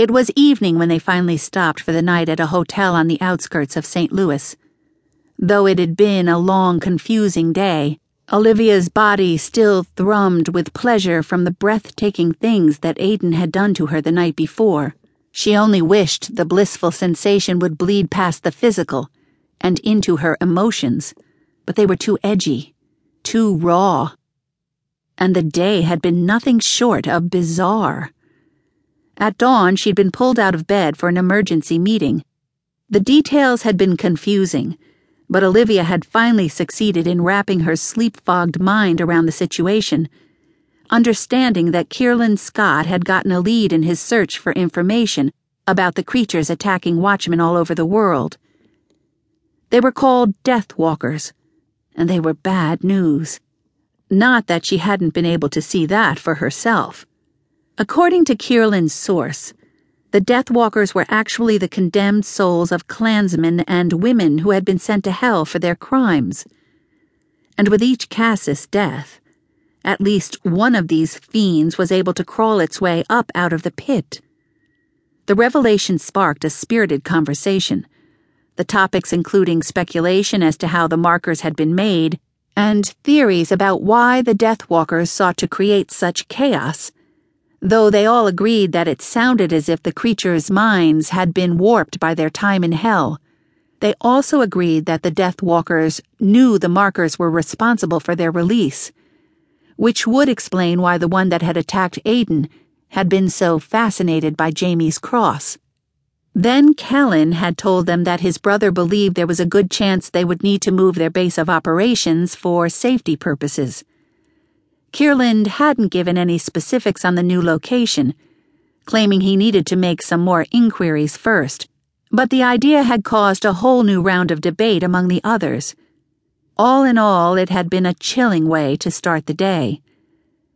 It was evening when they finally stopped for the night at a hotel on the outskirts of St. Louis. Though it had been a long, confusing day, Olivia's body still thrummed with pleasure from the breathtaking things that Aiden had done to her the night before. She only wished the blissful sensation would bleed past the physical and into her emotions, but they were too edgy, too raw. And the day had been nothing short of bizarre. At dawn, she'd been pulled out of bed for an emergency meeting. The details had been confusing but Olivia had finally succeeded in wrapping her sleep fogged mind around the situation, understanding that Kierland Scott had gotten a lead in his search for information about the creatures attacking watchmen all over the world. They were called Death Walkers, and they were bad news. Not that she hadn't been able to see that for herself. According to Kierland's source, the Deathwalkers were actually the condemned souls of clansmen and women who had been sent to hell for their crimes. And with each Casus death, at least one of these fiends was able to crawl its way up out of the pit. The revelation sparked a spirited conversation, the topics including speculation as to how the markers had been made, and theories about why the Deathwalkers sought to create such chaos though they all agreed that it sounded as if the creatures' minds had been warped by their time in hell. They also agreed that the Death Walkers knew the markers were responsible for their release, which would explain why the one that had attacked Aiden had been so fascinated by Jamie's cross. Then Kellen had told them that his brother believed there was a good chance they would need to move their base of operations for safety purposes. Kierland hadn't given any specifics on the new location, claiming he needed to make some more inquiries first, but the idea had caused a whole new round of debate among the others. All in all, it had been a chilling way to start the day.